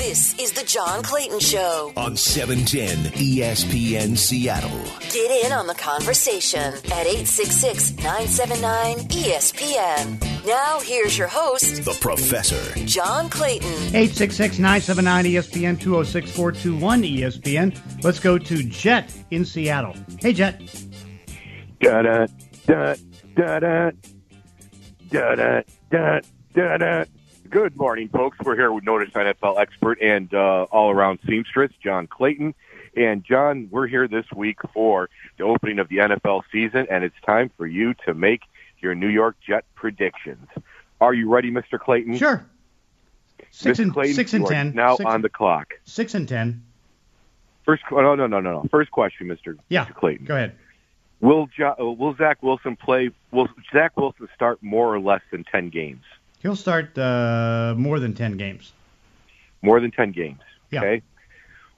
This is the John Clayton Show. on 710 ESPN Seattle. Get in on the conversation at 866 979 ESPN. Now, here's your host, The Professor. John Clayton. 866 979 ESPN 206 421 ESPN. Let's go to Jet in Seattle. Hey, Jet. da da da da da da da da da da. Good morning, folks. We're here with Notice NFL expert and uh, all-around seamstress John Clayton. And John, we're here this week for the opening of the NFL season, and it's time for you to make your New York Jet predictions. Are you ready, Mr. Clayton? Sure. Six Mr. and Clayton, six and ten. Now Six- on the clock. Six and ten. First, qu- no, no, no, no, no. First question, Mr. Yeah. Mr. Clayton. Go ahead. Will jo- Will Zach Wilson play? Will Zach Wilson start more or less than ten games? He'll start uh, more than ten games. More than 10 games. Yeah. Okay.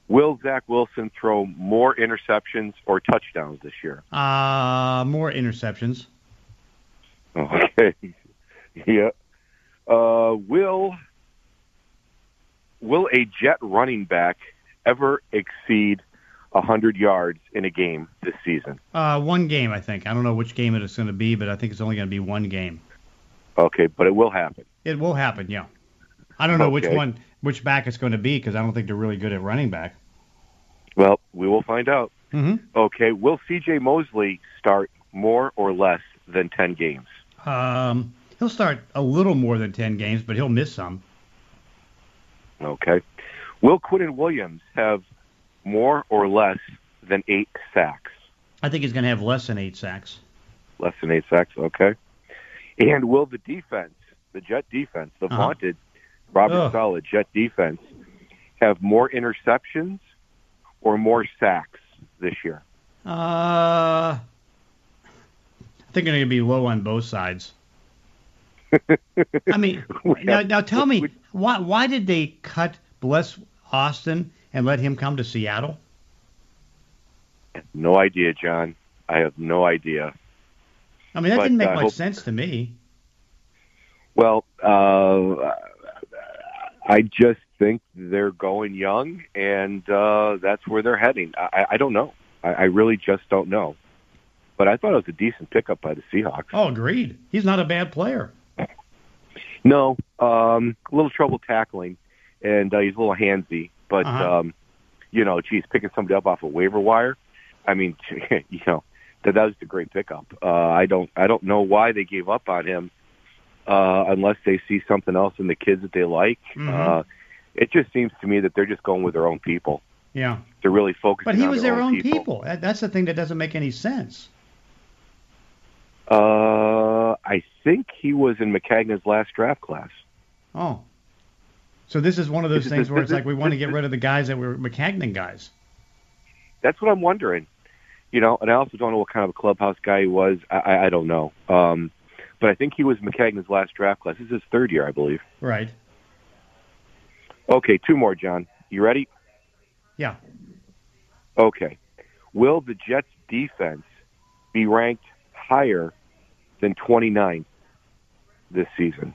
Will Zach Wilson throw more interceptions or touchdowns this year? Uh, more interceptions. Okay. yeah. Uh, will Will a Jet running back ever exceed hundred yards in a game this season? Uh, one game, I think. I don't know which game it is going to be, but I think it's only going to be one game. Okay, but it will happen. It will happen, yeah. I don't know which one, which back it's going to be because I don't think they're really good at running back. Well, we will find out. hmm Okay. Will C.J. Mosley start more or less than ten games? Um, he'll start a little more than ten games, but he'll miss some. Okay. Will Quinnen Williams have more or less than eight sacks? I think he's going to have less than eight sacks. Less than eight sacks, okay. And will the defense, the Jet defense, the Uh-huh. vaunted Robert Ugh. Saleh Jet defense, have more interceptions or more sacks this year? Uh, I think they're going to be low on both sides. I mean, now, now tell me, why why did they cut Bless Austin and let him come to Seattle? No idea, John. I have no idea. I mean, that But, didn't make uh, much hope- sense to me. Well, uh, I just think they're going young, and uh, that's where they're heading. I, I don't know. I, I really just don't know. But I thought it was a decent pickup by the Seahawks. Oh, agreed. He's not a bad player. No, um, a little trouble tackling, and uh, he's a little handsy. But Uh-huh. um, you know, geez, picking somebody up off a waiver wire. I mean, you know, that that was a great pickup. Uh, I don't, I don't know why they gave up on him, uh, unless they see something else in the kids that they like. Mhm. Uh, it just seems to me that they're just going with their own people. Yeah, They're really focusing. but he was their their own people. people. That's the thing that doesn't make any sense. Uh, I think he was in Maccagnan's last draft class. Oh, so this is one of those This is- things where this it's like we want to get rid of the guys that were Maccagnan guys. That's what I'm wondering. You know, and I also don't know what kind of a clubhouse guy he was. I, I, don't know. Um, but I think he was Maccagnan's last draft class. This is his third year, I believe. Right. Okay, two more, John. You ready? Yeah. Okay. Will the Jets defense be ranked higher than 29 this season?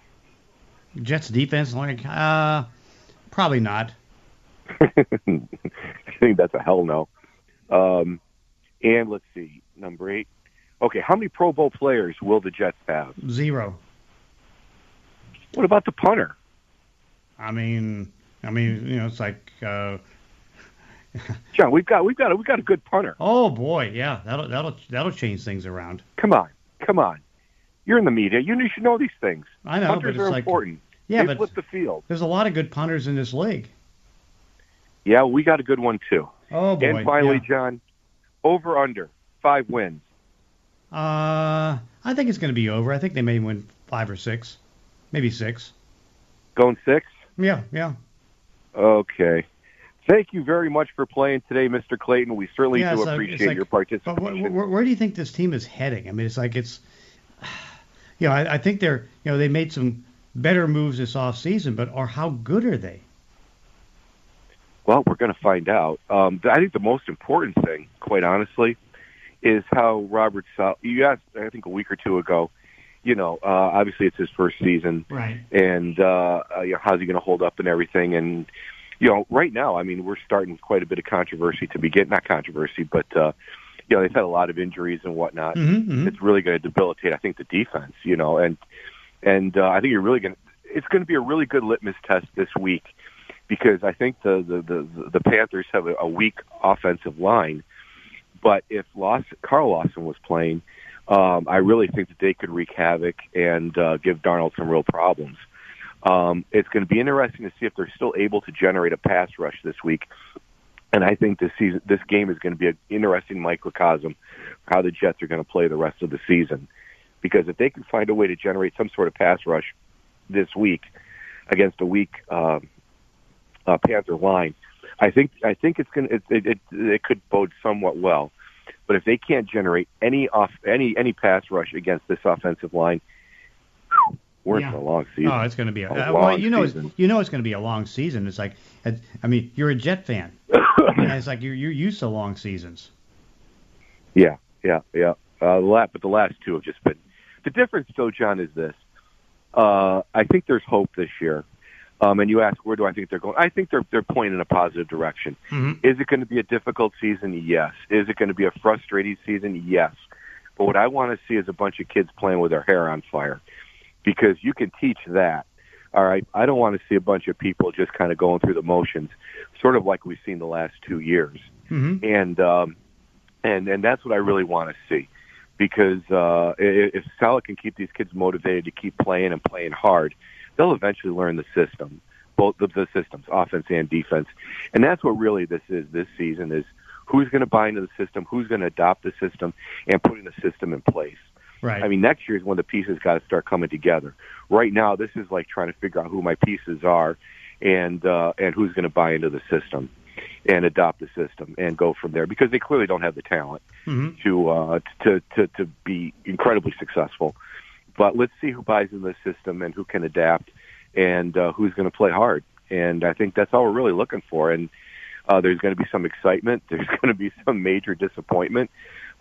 Jets defense, like, uh, probably not. I think that's a hell no. Um, and let's see, number eight. Okay, how many Pro Bowl players will the Jets have? Zero. What about the punter? I mean, I mean, you know, it's like, uh, John, we've got we've got a, we've got a good punter. oh boy, yeah, that'll that'll that'll change things around. Come on, come on. You're in the media. You should know these things. I know, Punters but it's are like, important. yeah, they but flip the field. there's a lot of good punters in this league. Yeah, we got a good one too. Oh boy. and finally, yeah. John, over under five wins. uh, I think it's going to be over. I think they may win five or six, maybe six. Going six. Yeah, yeah. Okay. Thank you very much for playing today, Mr. Clayton. We certainly Yeah, do like- appreciate like- your participation. wh- wh- where do you think this team is heading? I mean, it's like it's, you know, I, I think they're, you know, they made some better moves this off season, but are how good are they? Well, we're going to find out. Um, I think the most important thing, quite honestly, is how Robert Sal. You asked, I think, a week or two ago. You know, uh, obviously it's his first season, Right. and uh, uh, you know, how's he going to hold up and everything. And you know, right now, I mean, we're starting quite a bit of controversy to begin. Not controversy, but uh, you know, they've had a lot of injuries and whatnot. Mm-hmm, mm-hmm. It's really going to debilitate, I think, the defense. You know, and and uh, I think you're really going. to It's going to be a really good litmus test this week because I think the the the, the Panthers have a, a weak offensive line, but if Lawson, Carl Lawson was playing, um, I really think that they could wreak havoc and uh, give Darnold some real problems. Um, it's going to be interesting to see if they're still able to generate a pass rush this week. And I think this season, this game is going to be an interesting microcosm for how the Jets are going to play the rest of the season. Because if they can find a way to generate some sort of pass rush this week against a weak uh, uh, Panther line, I think I think it's going it, it, it, could bode somewhat well. But if they can't generate any off any any pass rush against this offensive line, we're Yeah. in a long season. Oh, it's going to be a, A uh, well, long you know, it's, season. you know, it's going to be a long season. It's like, I mean, you're a Jet fan, it's like you're you're used to long seasons. Yeah, yeah, yeah. Uh, the la- but the last two have just been. The difference, though, John, is this. Uh, I think there's hope this year. Um, and you ask, where do I think they're going? I think they're they're pointing in a positive direction. Mhm. Is it going to be a difficult season? Yes. Is it going to be a frustrating season? Yes. But what I want to see is a bunch of kids playing with their hair on fire, because you can teach that. All right. I don't want to see a bunch of people just kind of going through the motions, sort of like we've seen the last two years hmm and um, and and that's what I really want to see, because uh, if Saleh can keep these kids motivated to keep playing and playing hard, they'll eventually learn the system, both of the systems, offense and defense, and that's what really this is this season is who's going to buy into the system, who's going to adopt the system, and putting the system in place. Right. I mean, next year is when the pieces got to start coming together. Right now, this is like trying to figure out who my pieces are, and uh, and who's going to buy into the system, and adopt the system, and go from there. Because they clearly don't have the talent hmm to uh, to to to be incredibly successful. But let's see who buys in the system and who can adapt, and uh, who's going to play hard. And I think that's all we're really looking for. And uh, there's going to be some excitement. There's going to be some major disappointment,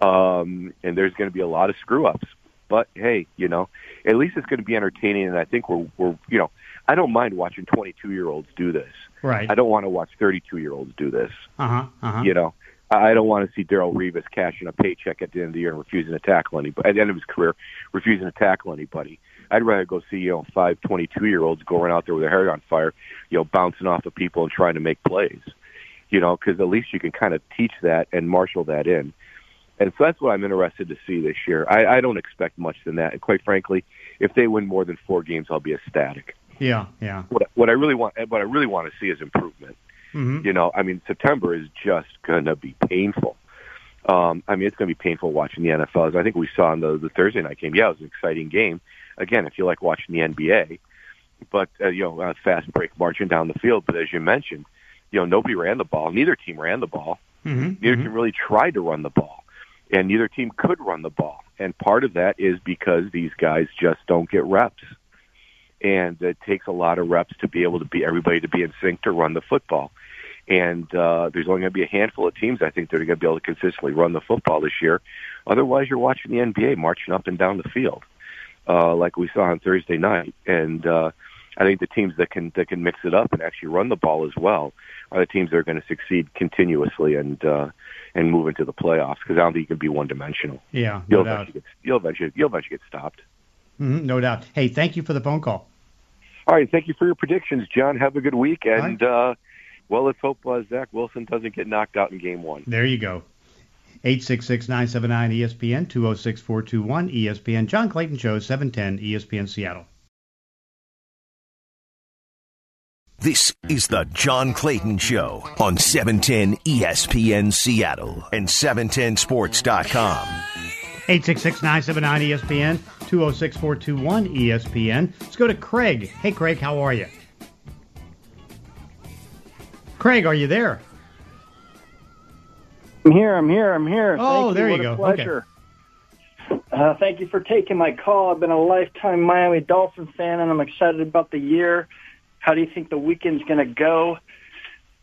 um, and there's going to be a lot of screw ups. But hey, you know, at least it's going to be entertaining. And I think we're we're you know, I don't mind watching 22 year olds do this. Right. I don't want to watch 32 year olds do this. Uh huh. Uh huh. You know, I don't want to see Darrelle Revis cashing a paycheck at the end of the year and refusing to tackle anybody at the end of his career, refusing to tackle anybody. I'd rather go see you know five 22 year olds going out there with their hair on fire, you know, bouncing off of people and trying to make plays. You know, because at least you can kind of teach that and marshal that in. And so that's what I'm interested to see this year. I, I don't expect much than that. And quite frankly, if they win more than four games, I'll be ecstatic. Yeah. Yeah. What, what I really want, what I really want to see is improvement. Hmm You know, I mean, September is just going to be painful. Um, I mean, it's going to be painful watching the NFL. As I think we saw in the, the Thursday night game. Yeah, it was an exciting game. Again, if you like watching the NBA, but uh, you know, uh, fast break marching down the field. But as you mentioned, you know, nobody ran the ball. Neither team ran the ball. hmm Neither team really tried to run the ball, and neither team could run the ball. And part of that is because these guys just don't get reps, and it takes a lot of reps to be able to be everybody to be in sync to run the football. And uh, there's only going to be a handful of teams I think that are going to be able to consistently run the football this year. Otherwise, you're watching the NBA marching up and down the field, uh, like we saw on Thursday night. And uh, I think the teams that can that can mix it up and actually run the ball as well are the teams that are going to succeed continuously and uh, and move into the playoffs. Because I don't think you can be one dimensional. Yeah. No You'll doubt. eventually, get, you'll eventually you'll eventually get stopped. hmm No doubt. Hey, thank you for the phone call. All right, thank you for your predictions, John. Have a good week, and uh, well, let's hope uh, Zach Wilson doesn't get knocked out in Game One. There you go. 866-979 ESPN 206-421 ESPN John Clayton Show 710 ESPN Seattle. This is the John Clayton Show on E 710 ESPN Seattle and 710sports.com. 866-979 ESPN 206-421 ESPN. Let's go to Craig. Hey Craig, how are you? Craig, are you there? I'm here. I'm here. I'm here. Oh, Thank there you. you What go. Pleasure. Uh, thank you for taking my call. I've been a lifetime Miami Dolphin fan, and I'm excited about the year. How do you think the weekend's going to go?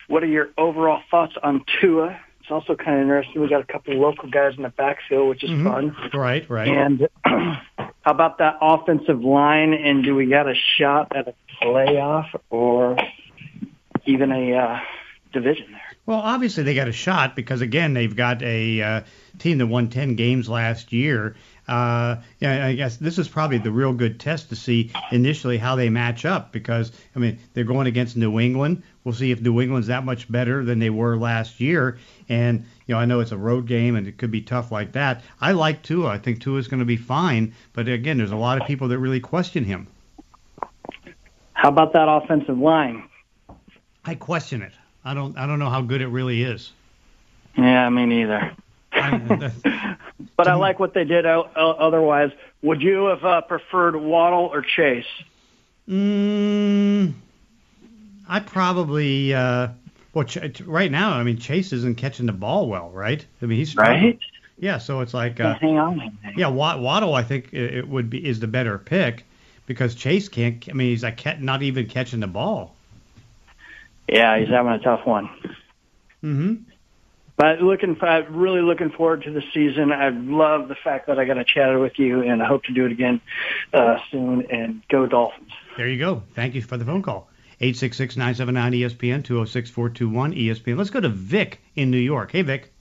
What are your overall thoughts on Tua? It's also kind of interesting. We got a couple of local guys in the backfield, which is Mhm. fun. Right, right. And how about that offensive line? And do we got a shot at a playoff, or even a uh, division there. Well, obviously they got a shot because again they've got a uh, team that won 10 games last year. Uh, yeah, I guess this is probably the real good test to see initially how they match up because I mean they're going against New England. We'll see if New England's that much better than they were last year. And you know I know it's a road game and it could be tough like that. I like Tua. I think Tua is going to be fine. But again, there's a lot of people that really question him. How about that offensive line? I question it. I don't I don't know how good it really is. Yeah, me neither. But I like what they did. Otherwise, would you have uh, preferred Waddle or Chase? Mm, I probably. Uh, well, Ch- right now, I mean, Chase isn't catching the ball well, right? I mean, he's right. Yeah, so it's like. Uh, hang on. Yeah, Waddle, I think it would be is the better pick because Chase can't. I mean, he's like not even catching the ball. Yeah, he's having a tough one. Mm-hmm. But looking, really looking forward to the season. I love the fact that I got to chat with you, and I hope to do it again uh, soon. And go Dolphins! There you go. Thank you for the phone call. 866-979-ESPN, 206-421-ESPN. Let's go to Vic in New York. Hey, Vic.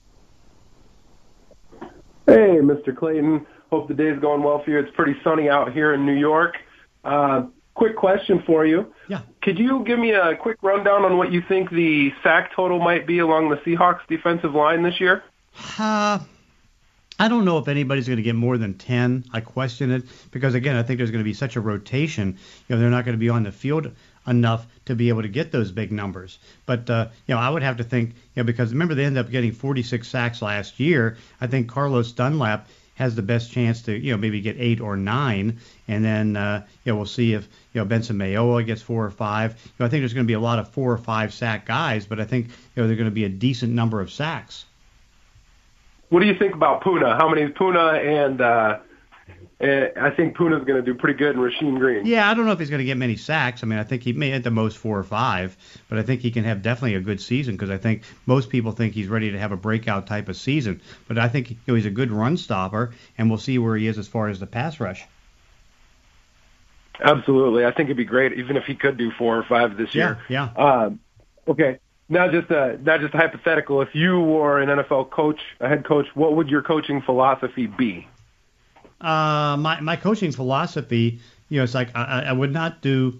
Hey, Mr. Clayton. Hope the day's going well for you. It's pretty sunny out here in New York. Uh, quick question for you. Yeah. Could you give me a quick rundown on what you think the sack total might be along the Seahawks defensive line this year? Uh, I don't know if anybody's going to get more than 10. I question it because, again, I think there's going to be such a rotation. You know, they're not going to be on the field enough to be able to get those big numbers. But, uh, you know, I would have to think, you know, because remember they ended up getting 46 sacks last year. I think Carlos Dunlap has the best chance to you know maybe get eight or nine, and then uh, you know we'll see if you know Benson Mayowa gets four or five. You know I think there's going to be a lot of four or five sack guys, but I think you know they're going to be a decent number of sacks. What do you think about Poona? How many Poona and uh, I think Poona's going to do pretty good in Rasheem Green. Yeah, I don't know if he's going to get many sacks. I mean, I think he may at the most four or five, but I think he can have definitely a good season because I think most people think he's ready to have a breakout type of season. But I think you know, he's a good run stopper, and we'll see where he is as far as the pass rush. Absolutely, I think it'd be great even if he could do four or five this year. Yeah. yeah. Um, okay. Now, just a, not just a hypothetical. If you were an NFL coach, a head coach, what would your coaching philosophy be? Uh, my my coaching philosophy, you know, it's like I, I would not do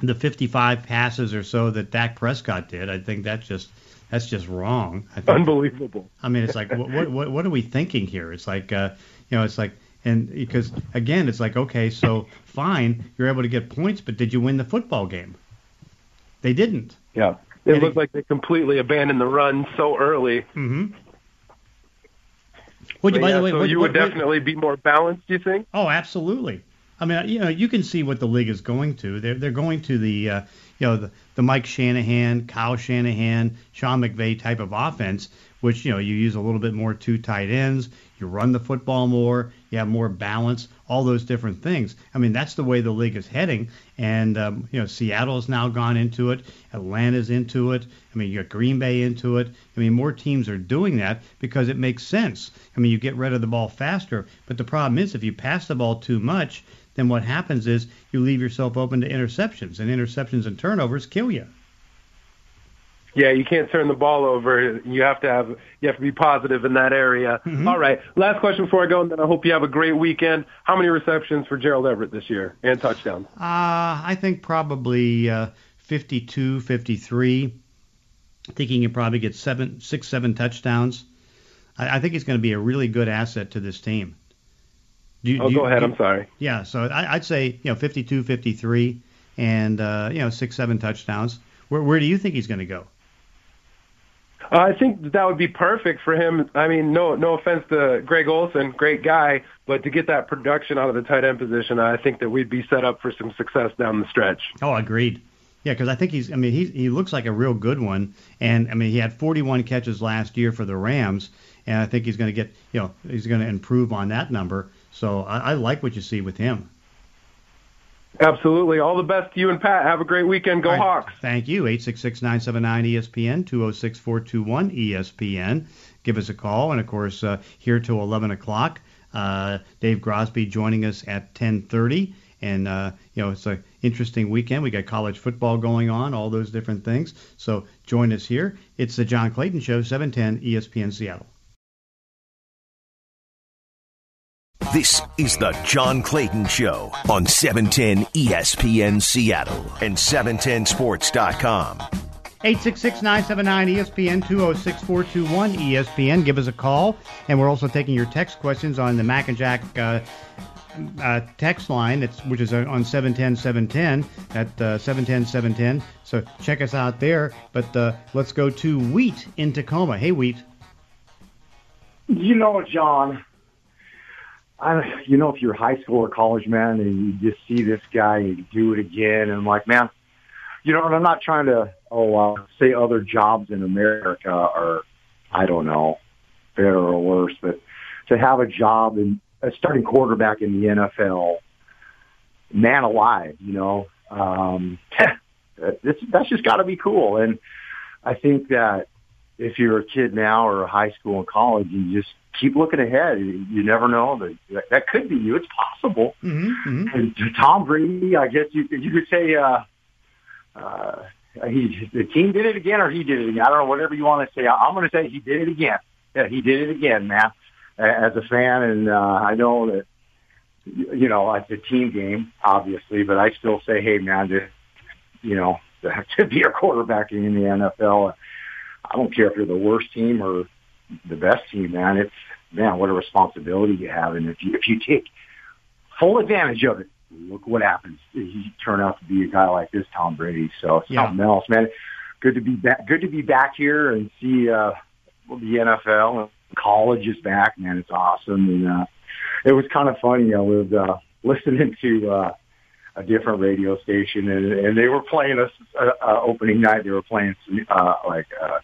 the 55 passes or so that Dak Prescott did. I think that's just that's just wrong. I think, Unbelievable. I mean, it's like what what what are we thinking here? It's like uh, you know, it's like and because again, it's like okay, so fine, you're able to get points, but did you win the football game? They didn't. Yeah. It and looked it, like they completely abandoned the run so early. Mm-hmm. Would you, by yeah, the way, so what, you would what, definitely be more balanced. Do you think? Oh, absolutely. I mean, you know, you can see what the league is going to. They're they're going to the uh, you know the, the Mike Shanahan, Kyle Shanahan, Sean McVay type of offense, which you know you use a little bit more two tight ends, you run the football more, you have more balance, all those different things. I mean, that's the way the league is heading. And um, you know, Seattle's now gone into it, Atlanta's into it. I mean, you got Green Bay into it. I mean, more teams are doing that because it makes sense. I mean, you get rid of the ball faster. But the problem is, if you pass the ball too much, then what happens is you leave yourself open to interceptions, and interceptions and turnovers kill you. Yeah, you can't turn the ball over. You have to have you have to be positive in that area. Mm-hmm. All right. Last question before I go, and then I hope you have a great weekend. How many receptions for Gerald Everett this year and touchdowns? Uh, I think probably uh, 52, 53. I think he can probably get seven, six, seven touchdowns. I, I think he's going to be a really good asset to this team. Do you, oh, do go ahead. I'm sorry. Yeah, so I, would say you know 52, 53, and uh, you know six, seven touchdowns. Where, where do you think he's going to go? I think that would be perfect for him. I mean, no no offense to Greg Olsen, great guy, but to get that production out of the tight end position, I think that we'd be set up for some success down the stretch. Oh, agreed. Yeah, because I think he's. I mean, he he looks like a real good one, and I mean, he had 41 catches last year for the Rams, and I think he's going to get. You know, he's going to improve on that number. So I, I like what you see with him. Absolutely. All the best to you and Pat. Have a great weekend. Go right. Hawks. Thank you. 866-979-ESPN, 206-421-ESPN. Give us a call. And, of course, uh, here till 11 o'clock, uh, Dave Grosby joining us at 1030. And, uh, you know, it's an interesting weekend. We got college football going on, all those different things. So join us here. It's the John Clayton Show, 710 ESPN Seattle. This is the John Clayton Show on 710 ESPN Seattle and 710sports.com. 866-979-ESPN, 206-421-ESPN. Give us a call. And we're also taking your text questions on the Mac and Jack uh, uh, text line, that's, which is on 710-710 at uh, 710-710. So check us out there. But uh, let's go to Wheat in Tacoma. Hey, Wheat. You know, John, I, you know, if you're high school or college man and you just see this guy and do it again, and I'm like, man, you know, and I'm not trying to, oh, uh, say other jobs in America are, I don't know, better or worse, but to have a job in a starting quarterback in the NFL, man alive, you know, um, this, that's just got to be cool. And I think that if you're a kid now or high school and college, you just keep looking ahead. You never know that that could be you. It's possible. Mm-hmm, mm-hmm. And Tom Brady, I guess you you could say uh, uh, he the team did it again or he did it again. I don't know whatever you want to say. I'm going to say he did it again. Yeah, he did it again, man. As a fan, and uh, I know that you know it's a team game, obviously, but I still say, hey, man, to you know to be a quarterback in the NFL. I don't care if you're the worst team or the best team, man. It's man, what a responsibility you have, and if you if you take full advantage of it, look what happens. You turn out to be a guy like this, Tom Brady. So it's Yeah. something else, man. Good to be back. Good to be back here and see uh, the NFL. And college is back, man. It's awesome, and uh, it was kind of funny. I was uh, listening to. Uh, a different radio station, and, and they were playing us uh, uh, opening night. They were playing some, uh, like uh,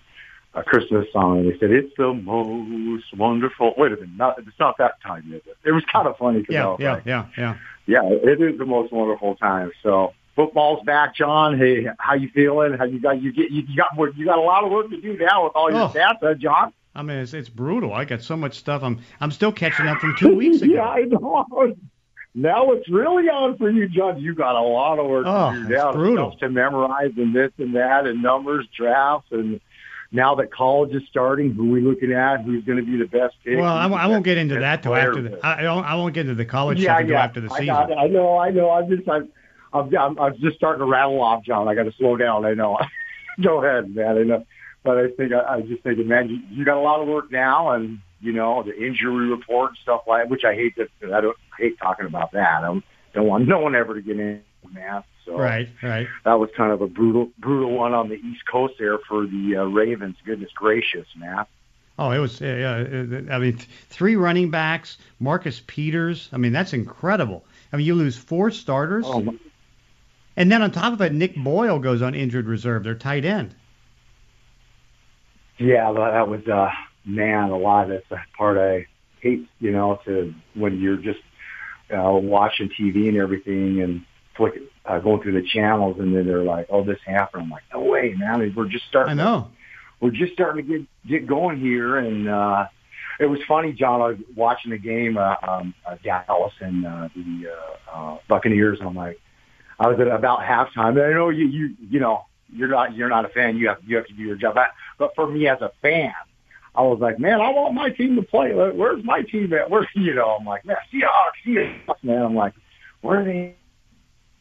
a Christmas song, and they said it's the most wonderful. Wait a minute, not, it's not that time, is it? It was kind of funny I Yeah, yeah, like, yeah, yeah. yeah, it is the most wonderful time. So football's back, John. Hey, how you feeling? How you got you get you got more, you got a lot of work to do now with all your Oh. stats, huh, John? I mean, it's, it's brutal. I got so much stuff. I'm I'm still catching up from two weeks ago. yeah, I know. Now it's really on for you, John. You got a lot of work Oh, to do it's now. brutal. Stuff to memorize and this and that and numbers, drafts, and now that college is starting, who we looking at? Who's going to be the best pick? Well, I, won't- I won't get into that till after the. I, I don't- I won't get into the college yeah, stuff until yeah. after the I season. got. I know, I know. I'm just, I'm, I'm, I'm, I'm just starting to rattle off, John. I got to slow down. I know. Go ahead, man. I know. But I think I, I just think, man, you, you got a lot of work now, and you know the injury report and stuff like, which I hate that. I don't I hate talking about that. I don't, don't want no one ever to get in, man. So Right, right. that was kind of a brutal, brutal one on the East Coast there for the uh, Ravens. Goodness gracious, man. Oh, it was. Uh, I mean, th- three running backs, Marcus Peters. I mean, that's incredible. I mean, you lose four starters, Oh, and then on top of it, Nick Boyle goes on injured reserve. Their tight end. Yeah, that was uh man, a lot of that's the part I hate, you know, to when you're just uh watching TV and everything and flick uh, going through the channels and then they're like, Oh, this happened. I'm like, No way, man, we're just starting I know. we're just starting to get get going here and uh it was funny, John. I was watching the game, uh, um, uh, Dallas and uh, the uh, uh, Buccaneers. And I'm like, I was at about halftime. And I know you, you, you know, you're not, you're not a fan. You have, you have to do your job. But, but for me as a fan, I was like, man, I want my team to play. Where's my team at? Where's, you know, I'm like, man, Seahawks, Seahawks, man. I'm like, where are they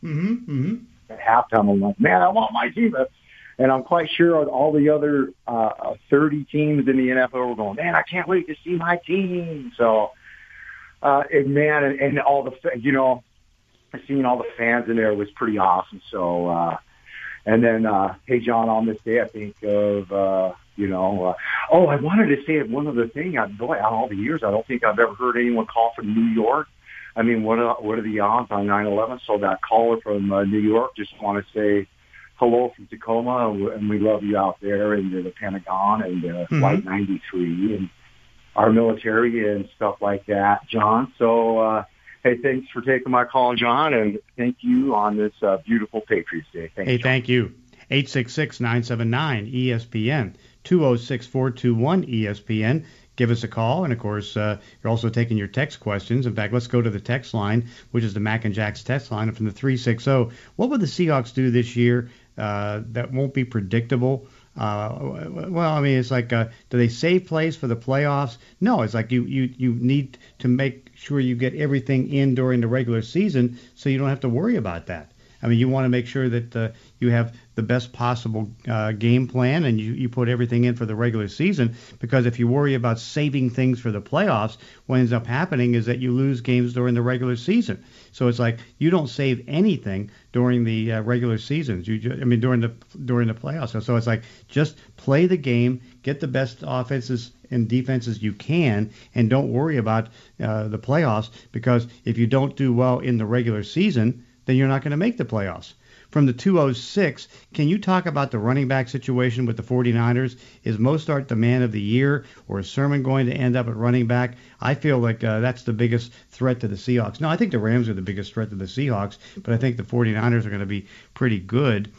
Mm-hmm. Mm-hmm. at halftime? I'm like, man, I want my team. And I'm quite sure all the other uh, uh, 30 teams in the NFL were going, man, I can't wait to see my team. So, uh, and man, and, and all the, you know, seeing all the fans in there was pretty awesome. So, uh, and then, uh, hey, John, on this day, I think of, uh, you know, uh, oh, I wanted to say one other thing. I, boy, out all the years, I don't think I've ever heard anyone call from New York. I mean, what are, what are the odds on 9/11? So that caller from uh, New York just want to say hello from Tacoma, and we- love you out there, and the Pentagon and uh, Mhm. Flight 93 and our military and stuff like that, John. So, uh, hey, thanks for taking my call, John, and thank you on this uh, beautiful Patriots Day. Thanks, Hey, John. thank you. 866-979 ESPN 206-421 ESPN. Give us a call. And of course, uh, you're also taking your text questions. In fact, let's go to the text line, which is the Mac and Jack's text line from the 360. What would the Seahawks do this year uh, that won't be predictable? Uh, well, I mean, it's like, uh, do they save plays for the playoffs? No, it's like you, you, you need to make sure you get everything in during the regular season so you don't have to worry about that. I mean, you want to make sure that uh, you have the best possible uh, game plan and you, you put everything in for the regular season because if you worry about saving things for the playoffs, what ends up happening is that you lose games during the regular season. So it's like you don't save anything during the uh, regular seasons. You, just, I mean, during the during the playoffs. So, so it's like just play the game, get the best offenses and defenses you can, and don't worry about uh, the playoffs because if you don't do well in the regular season, then you're not going to make the playoffs. From the 206, can you talk about the running back situation with the 49ers? Is Mostert the man of the year, or is Sermon going to end up at running back? I feel like uh, that's the biggest threat to the Seahawks. No, I think the Rams are the biggest threat to the Seahawks, but I think the 49ers are going to be pretty good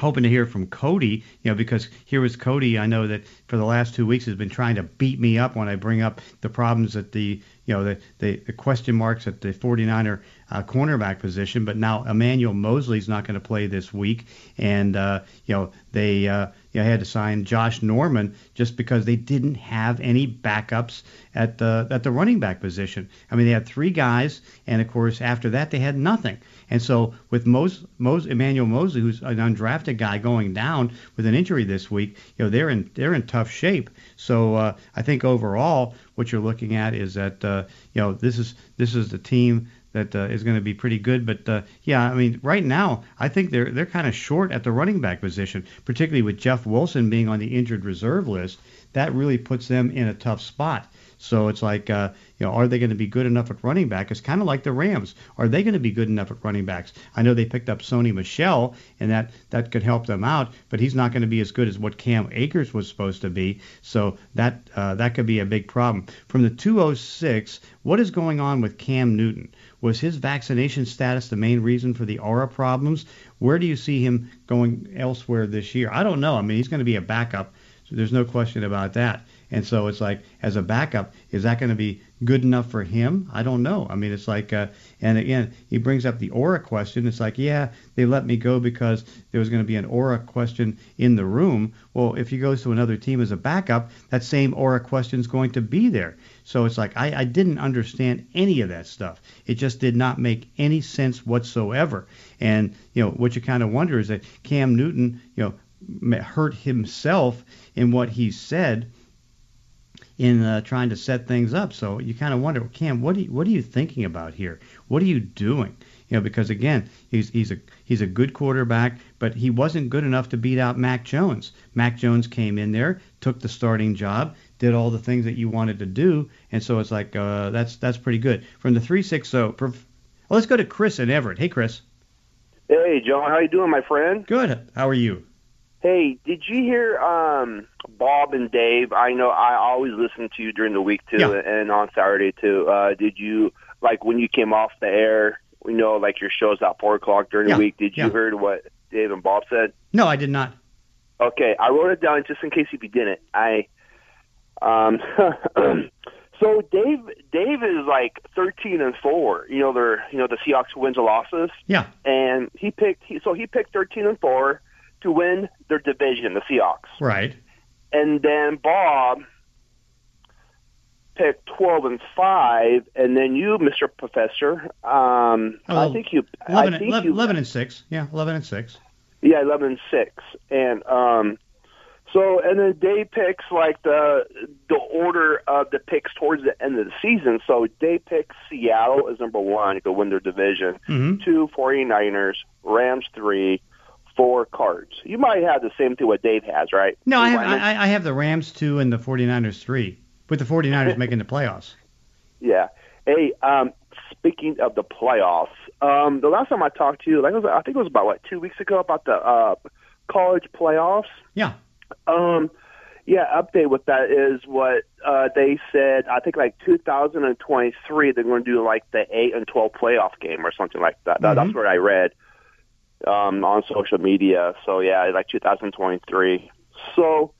hoping to hear from Cody, you know, because here was Cody. I know that for the last two weeks has been trying to beat me up when I bring up the problems that the, you know, the, the, the question marks that the 49er uh, cornerback position. But now Emmanuel Moseley's not going to play this week, and uh, you know they uh, you know, had to sign Josh Norman just because they didn't have any backups at the at the running back position. I mean, they had three guys, and of course after that they had nothing. And so with Mos, Mos Emmanuel Moseley, who's an undrafted guy going down with an injury this week, you know they're in they're in tough shape. So uh, I think overall what you're looking at is that uh, you know this is this is the team that uh, is going to be pretty good. But uh, yeah, I mean, right now I think they're they're kind of short at the running back position, particularly with Jeff Wilson being on the injured reserve list. That really puts them in a tough spot. So it's like, uh, you know, are they going to be good enough at running back? It's kind of like the Rams. Are they going to be good enough at running backs? I know they picked up Sony Michel, and that that could help them out, but he's not going to be as good as what Cam Akers was supposed to be. So that uh, that could be a big problem. From the 206, what is going on with Cam Newton? Was his vaccination status the main reason for the aura problems? Where do you see him going elsewhere this year? I don't know. I mean, he's going to be a backup, so there's no question about that. And so it's like, as a backup, is that going to be good enough for him? I don't know. I mean, it's like, uh, and again, he brings up the aura question. It's like, yeah, they let me go because there was going to be an aura question in the room. Well, if he goes to another team as a backup, that same aura question is going to be there. So it's like, I, I didn't understand any of that stuff. It just did not make any sense whatsoever. And, you know, what you kind of wonder is that Cam Newton, you know, hurt himself in what he said in uh, trying to set things up. So you kind of wonder, Cam, what are you, what are you thinking about here? What are you doing? You know, because again, he's he's a he's a good quarterback, but he wasn't good enough to beat out Mac Jones. Mac Jones came in there, took the starting job, did all the things that you wanted to do, and so it's like uh, that's that's pretty good. From the three six zero, well, let's go to Chris and Everett. Hey, Chris. Hey, John. How you doing, my friend? Good. How are you? Hey, did you hear um Bob and Dave? I know I always listen to you during the week too, yeah. and on Saturday too. Uh, did you like when you came off the air? We know like your show's at four o'clock during yeah. the week. Did you yeah. heard what Dave and Bob said? No, I did not. Okay, I wrote it down just in case if you didn't. I um so Dave Dave is like thirteen and four. You know they're you know the Seahawks wins and losses. Yeah, and he picked he, so he picked thirteen and four to win their division, the Seahawks. Right. And then Bob picked 12 and 5 and then you Mr. Professor um oh, I think you 11, I think 11, you 11 and 6. Yeah, 11 and 6. Yeah, 11 and 6. And um so and then Dave picks like the the order of the picks towards the end of the season. So Dave picks Seattle as number 1 to win their division. Mm-hmm. Two 49ers, Rams 3, four cards. You might have the same thing what Dave has, right? No, I have, I, I have the Rams two and the 49ers three, with the 49ers making the playoffs. Yeah. Hey, um, speaking of the playoffs, um, the last time I talked to you, like was, I think it was about what two weeks ago about the uh, college playoffs. Yeah. Um, yeah. Update with that is what uh, they said. I think like 2023, they're going to do like the eight and 12 playoff game or something like that. Mm-hmm. That's what I read um, on social media. So yeah, like 2023. So,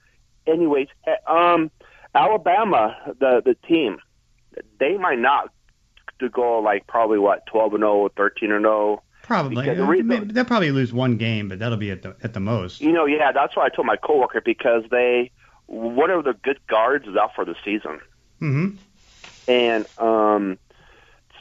anyways, um, Alabama, the the team, they might not to go like probably what twelve and 0, 13 and 0. Probably. Because the re- They'll probably lose one game, but that'll be at the at the most. You know, yeah, that's what I told my coworker because they one of the good guards is out for the season, hmm and um,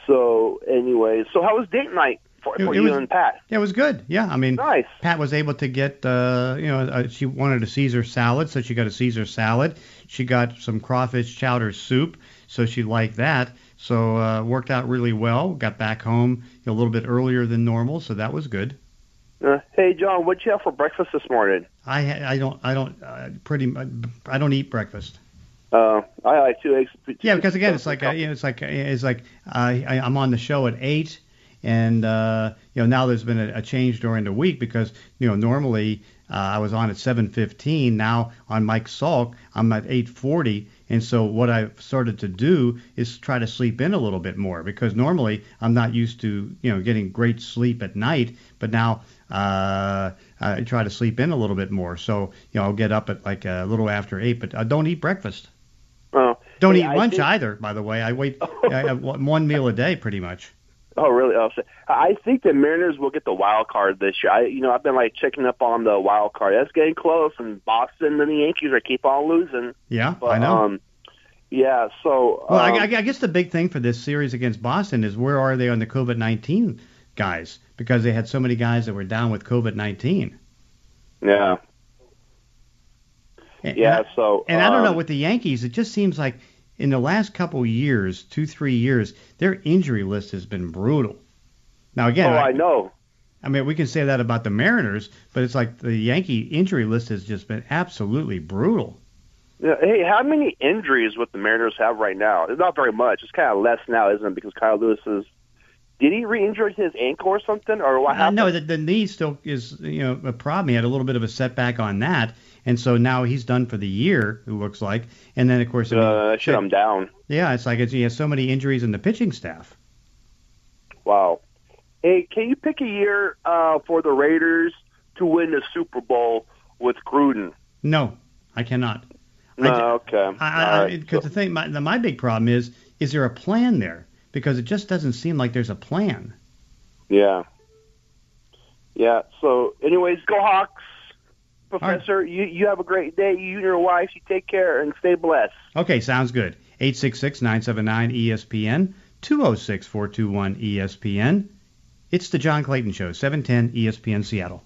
so anyway, so how was date night for, It- for it you was- and Pat? Yeah, it was good. Yeah, I mean, Nice. Pat was able to get, uh, you know, uh, she wanted a Caesar salad, so she got a Caesar salad. She got some crawfish chowder soup, so she liked that. So uh, worked out really well. Got back home you know, a little bit earlier than normal, so that was good. Uh, hey, John, what'd you have for breakfast this morning? I I don't I don't uh, pretty mu- I don't eat breakfast. Uh, I like two eggs. two- Yeah, because again, it's like uh, you know, it's like it's like uh, I, I'm on the show at eight, and uh, you know now there's been a, a change during the week because you know normally uh, I was on at 7:15. Now on Mike Salk, I'm at 8:40, and so what I've started to do is try to sleep in a little bit more because normally I'm not used to you know getting great sleep at night, but now uh, I try to sleep in a little bit more. So you know I'll get up at like a little after eight, but I don't eat breakfast. Oh, Don't Hey, eat I lunch think- either, by the way. I wait I one meal a day, pretty much. Oh, really? Oh, I think the Mariners will get the wild card this year. I, you know, I've been like checking up on the wild card. That's getting close, and Boston and the Yankees are keep on losing. Yeah, But I know. um, yeah. So well, um, I, I guess the big thing for this series against Boston is where are they on the COVID-19 guys? Because they had so many guys that were down with COVID-19. yeah, And, yeah. And I, So and I don't know um, with the Yankees, it just seems like in the last couple years, two three years, their injury list has been brutal. Now again, oh, I know. I mean, we can say that about the Mariners, but it's like the Yankee injury list has just been absolutely brutal. Yeah, Hey, how many injuries would the Mariners have right now? It's not very much. It's kind of less now, isn't it? Because Kyle Lewis is. Did he re-injure his ankle or something, or what Uh, happened? no, the, the knee still is you know a problem. He had a little bit of a setback on that, and so now he's done for the year. It looks like, and then of course, I mean, uh, shut him down. yeah, it's like it's, he has so many injuries in the pitching staff. Wow. Hey, can you pick a year uh, for the Raiders to win the Super Bowl with Gruden? No, I cannot. No, I, okay. I, I, right. because the thing, my, the, my big problem is, is there a plan there? Because it just doesn't seem like there's a plan. Yeah. Yeah. So, anyways, go Hawks, Professor. You you have a great day. You and your wife. You take care and stay blessed. Okay, sounds good. 866-979-ESPN, 206-421-ESPN. It's the John Clayton Show, 710 ESPN Seattle.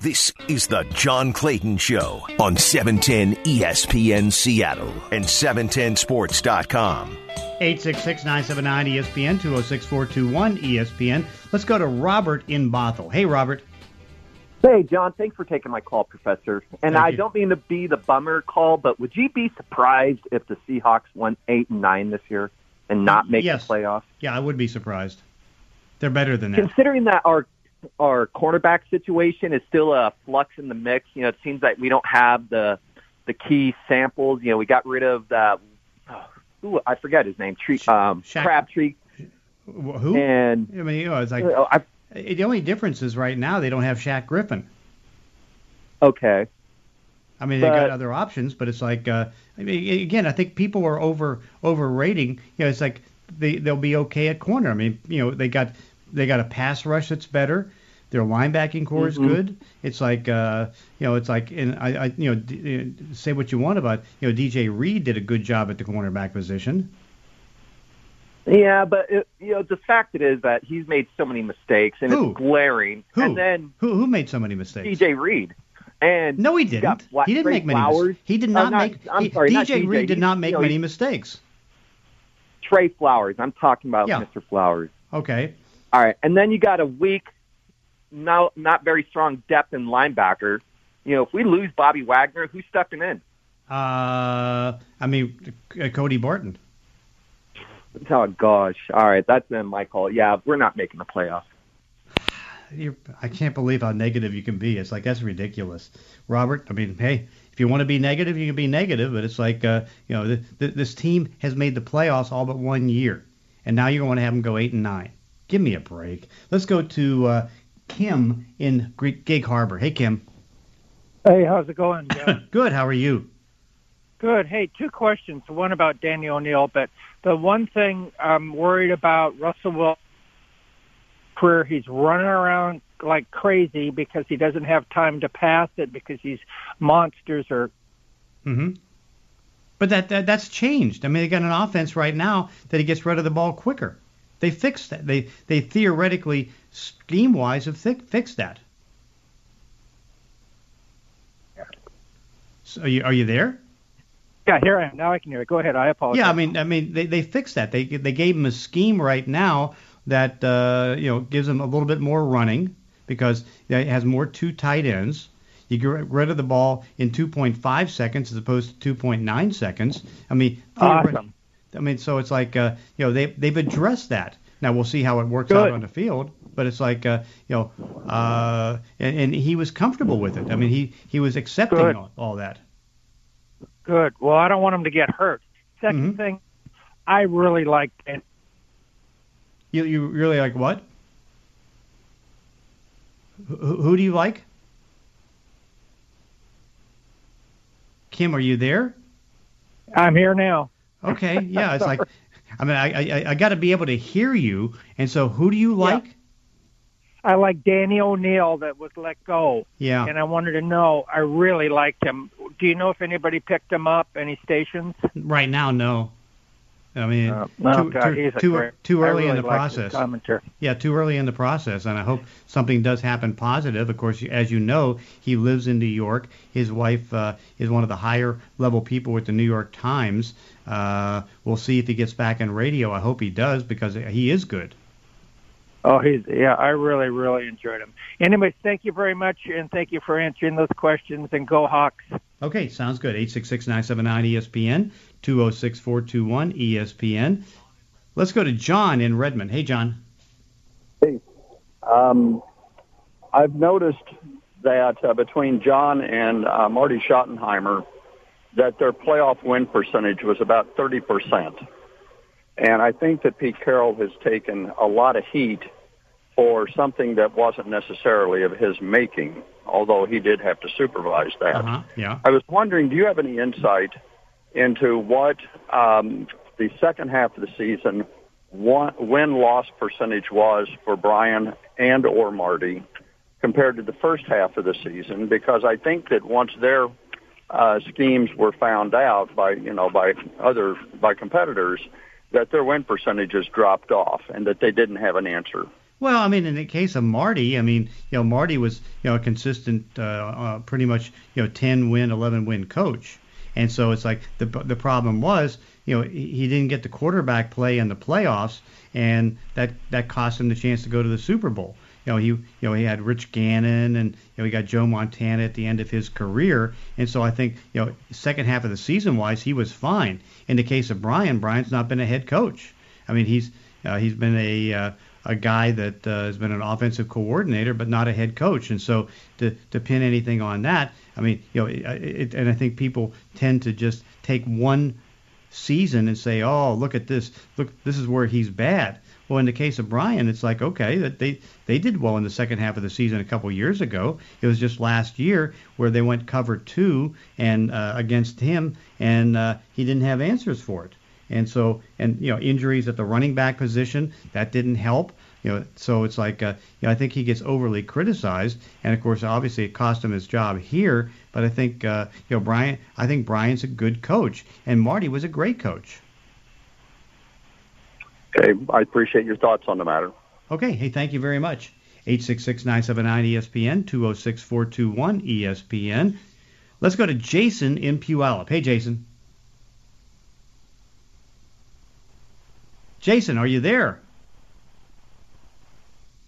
This is the John Clayton Show on E 710 ESPN Seattle and 710sports.com. 866-979-ESPN, 206-421-ESPN. Let's go to Robert in Bothell. Hey, Robert. Hey, John, thanks for taking my call, Professor. And Thank I you. don't mean to be the bummer call, but would you be surprised if the Seahawks went eight and nine this year and not make Yes. the playoffs? Yeah, I would be surprised. They're better than that. Considering that our our cornerback situation is still a flux in the mix, you know, it seems like we don't have the the key samples. You know, we got rid of the ooh, I forget his name, Tree, um, Shaq- Crabtree, Who? and I mean, you know, it's like uh, I, the only difference is right now they don't have Shaq Griffin. okay, I mean, they got other options, but it's like, uh, I mean, again, I think people are over overrating. You know, it's like they they'll be okay at corner. I mean, you know, they got they got a pass rush that's better. Their linebacking core is Mhm. good. It's like, uh, you know, it's like, and I, I, you know, d- uh, say what you want about, you know, DJ Reed did a good job at the cornerback position. Yeah, but it, you know the fact it is that he's made so many mistakes and Who? it's glaring. Who? And then Who who made so many mistakes? DJ Reed. And No, he didn't. Fla- He didn't make many. mis- He did Oh, not not- make. I'm he- sorry, not DJ DJ. Reed did not make you know, many mistakes. Tre Flowers. I'm talking about Yeah. Mr. Flowers. Okay. All right, and then you got a weak, no, not very strong depth in linebacker. You know, if we lose Bobby Wagner, who's stepping in? Uh, I mean, uh, Cody Barton. Oh gosh! All right, that's then my call. Yeah, we're not making the playoffs. You're, I can't believe how negative you can be. It's like that's ridiculous, Robert. I mean, hey, if you want to be negative, you can be negative. But it's like, uh, you know, th- th- this team has made the playoffs all but one year, and now you're going to have them go eight and nine. Give me a break. Let's go to uh, Kim in Greek Gig Harbor. Hey, Kim. Hey, how's it going? Good. How are you? Good. Hey, two questions. One about Danny O'Neil, but the one thing I'm worried about Russell Wilson career, he's running around like crazy because he doesn't have time to pass it because these monsters are. Mm-hmm. But that, that that's changed. I mean, they got an offense right now that he gets rid of the ball quicker. They fixed that. They they theoretically scheme wise have fi- fixed that. So are you are you there? Yeah, here I am. Now I can hear it. Go ahead. I apologize. Yeah, I mean, I mean, they they fixed that. They they gave him a scheme right now that uh, you know gives him a little bit more running because it has more two tight ends. You get rid of the ball in 2.5 seconds as opposed to 2.9 seconds. I mean, Awesome. I mean, so it's like uh, you know they they've addressed that. Now we'll see how it works out on the field, but it's like uh, you know, uh, and, and he was comfortable with it. I mean, he he was accepting all, all that. Good. Well, I don't want him to get hurt. 2nd Mhm. thing, I really like Dan. You you really like what? Who, who do you like? Kim, are you there? I'm here now. Okay, yeah, it's like, I mean, I I, I got to be able to hear you, and so who do you like? I like Danny O'Neil that was let go. Yeah. And I wanted to know, I really liked him. Do you know if anybody picked him up, any stations? Right now, no. I mean, Uh, no, too, God, too, too, too early in the process. Yeah, too early in the process, and I hope something does happen positive. Of course, as you know, he lives in New York. His wife uh, is one of the higher level people with the New York Times. Uh, we'll see if he gets back in radio. I hope he does because he is good. Oh, he's yeah. I really, really enjoyed him. Anyway, thank you very much, and thank you for answering those questions. And go Hawks! Okay, sounds good. 866-979-ESPN, 206-421-ESPN. Let's go to John in Redmond. Hey, John. Hey, um, I've noticed that uh, between John and uh, Marty Schottenheimer, that their playoff win percentage was about 30%. And I think that Pete Carroll has taken a lot of heat for something that wasn't necessarily of his making, although he did have to supervise that. Uh-huh, yeah. I was wondering, do you have any insight into what um, the second half of the season win loss percentage was for Brian and or Marty compared to the first half of the season? Because I think that once their uh, schemes were found out by you know by other by competitors, that their win percentages dropped off and that they didn't have an answer. Well, I mean, in the case of Marty, I mean, you know, Marty was, you know, a consistent, uh, uh, pretty much, you know, 10 win, 11 win coach. And so it's like the the problem was, you know, he he didn't get the quarterback play in the playoffs, and that that cost him the chance to go to the Super Bowl. You know, he you know he had Rich Gannon, and you know he got Joe Montana at the end of his career, and so I think you know second half of the season wise he was fine. In the case of Brian, Brian's not been a head coach. I mean he's uh, he's been a uh, a guy that uh, has been an offensive coordinator, but not a head coach. And so to, to pin anything on that, I mean, you know, it, it, and I think people tend to just take one season and say, oh, look at this, look, this is where he's bad. Well, in the case of Brian, it's like okay that they they did well in the second half of the season a couple years ago. It was just last year where they went cover two and uh, against him, and uh, he didn't have answers for it. And so, and you know, injuries at the running back position that didn't help. You know, so it's like, uh, you know, I think he gets overly criticized, and of course, obviously, it cost him his job here. But I think, uh, you know, Brian, I think Brian's a good coach, and Marty was a great coach. Okay, I appreciate your thoughts on the matter. Okay, hey, thank you very much. 866-979-ESPN, 206-421-ESPN. Let's go to Jason in Puyallup. Hey, Jason. Jason, are you there?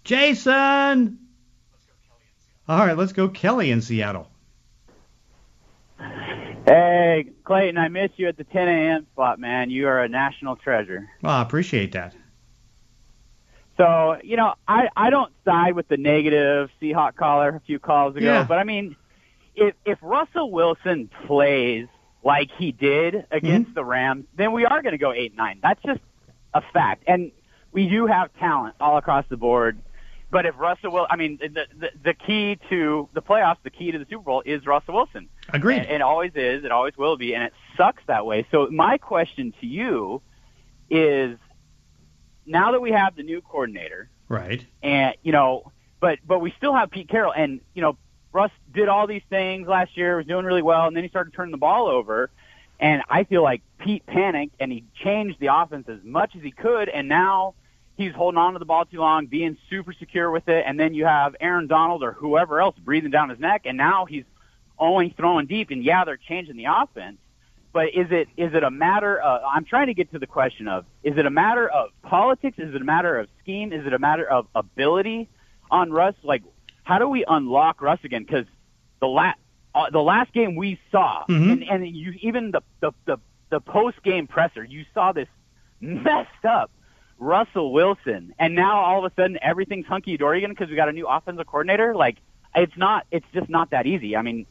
Jason! All right, let's go Kelly in Seattle. Hey, Clayton, I missed you at the 10 a.m. spot, man. You are a national treasure. Well, I appreciate that. So, you know, I, I don't side with the negative Seahawk caller a few calls ago, Yeah. but I mean, if, if Russell Wilson plays like he did against Mm-hmm. the Rams, then we are going to go 8-9. That's just a fact. And we do have talent all across the board. But if Russell will, I mean, the, the the key to the playoffs, the key to the Super Bowl is Russell Wilson. Agreed. And it always is. It always will be, and it sucks that way. So my question to you is, now that we have the new coordinator, Right. and you know, but but we still have Pete Carroll, and you know, Russ did all these things last year, was doing really well, and then he started turning the ball over, and I feel like Pete panicked and he changed the offense as much as he could, and now he's holding on to the ball too long, being super secure with it, and then you have Aaron Donald or whoever else breathing down his neck, and now he's only throwing deep, and yeah, they're changing the offense. But is it is it a matter of? I'm trying to get to the question of: Is it a matter of politics? Is it a matter of scheme? Is it a matter of ability on Russ? Like, how do we unlock Russ again? Because the last uh, the last game we saw, Mhm. and, and you even the the the, the post game presser, you saw this messed up Russell Wilson, and now all of a sudden everything's hunky dory again because we got a new offensive coordinator. Like, it's not. It's just not that easy. I mean,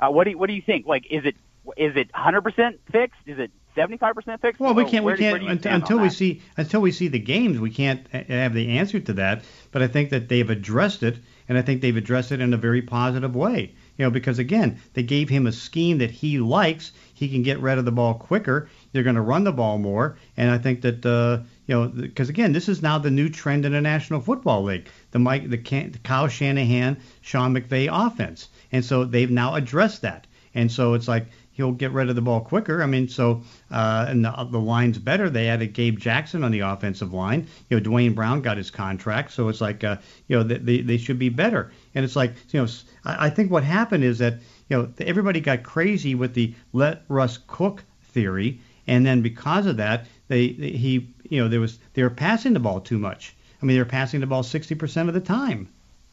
uh, what do you, what do you think? Like, is it is it 100% fixed? Is it 75% fixed? Well, we can't. We can't do you unt- stand on until we that? see until we see the games. We can't have the answer to that. But I think that they've addressed it, and I think they've addressed it in a very positive way. You know, because again, they gave him a scheme that he likes. He can get rid of the ball quicker. They're going to run the ball more, and I think that uh, you know, because again, this is now the new trend in the National Football League. The Mike, the, Can- the Kyle Shanahan, Sean McVay offense, and so they've now addressed that. And so it's like he'll get rid of the ball quicker. I mean, so uh, and the, the line's better. They added Gabe Jackson on the offensive line. You know, Duane Brown got his contract, so it's like uh, you know they, they they should be better. And it's like you know I think what happened is that you know everybody got crazy with the let Russ cook theory, and then because of that, they, they he you know there was they were passing the ball too much. I mean, they were passing the ball 60% of the time.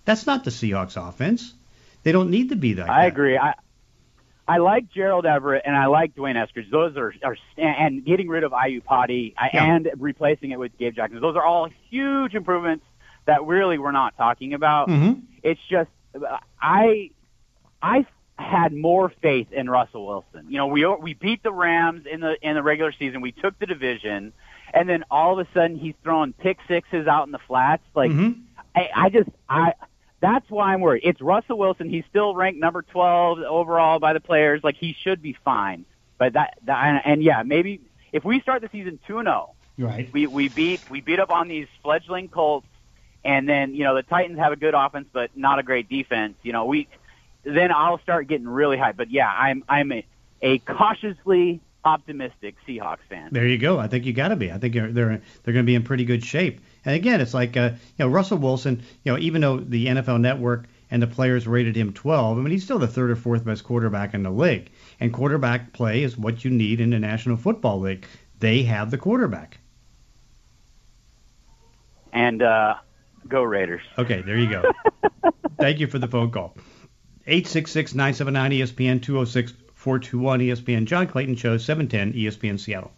That's not the Seahawks offense. They don't need to be that. I agree. I I like Gerald Everett and I like D'Wayne Eskridge. Those are, are and getting rid of Iupati I Yeah. and replacing it with Gabe Jackson. Those are all huge improvements that really we're not talking about. Mhm. It's just I I had more faith in Russell Wilson. You know, we we beat the Rams in the in the regular season. We took the division, and then all of a sudden he's throwing pick sixes out in the flats. Like Mhm. I, I just I that's why I'm worried. It's Russell Wilson. He's still ranked number 12 overall by the players. Like he should be fine. But that, that and, yeah, maybe if we start the season 2 and 0, Right. we we beat we beat up on these fledgling Colts, and then you know the Titans have a good offense but not a great defense. You know we then I'll start getting really high. But yeah, I'm I'm a, a cautiously optimistic Seahawks fan. There you go. I think you got to be. I think they're they're they're going to be in pretty good shape. And again, it's like uh, you know Russell Wilson. You know, even though the NFL Network and the players rated him 12, I mean he's still the third or fourth best quarterback in the league. And quarterback play is what you need in the National Football League. They have the quarterback. And uh, go Raiders. Okay, there you go. Thank you for the phone call. 866-979 ESPN 206 421 ESPN John Clayton Show 710 ESPN Seattle.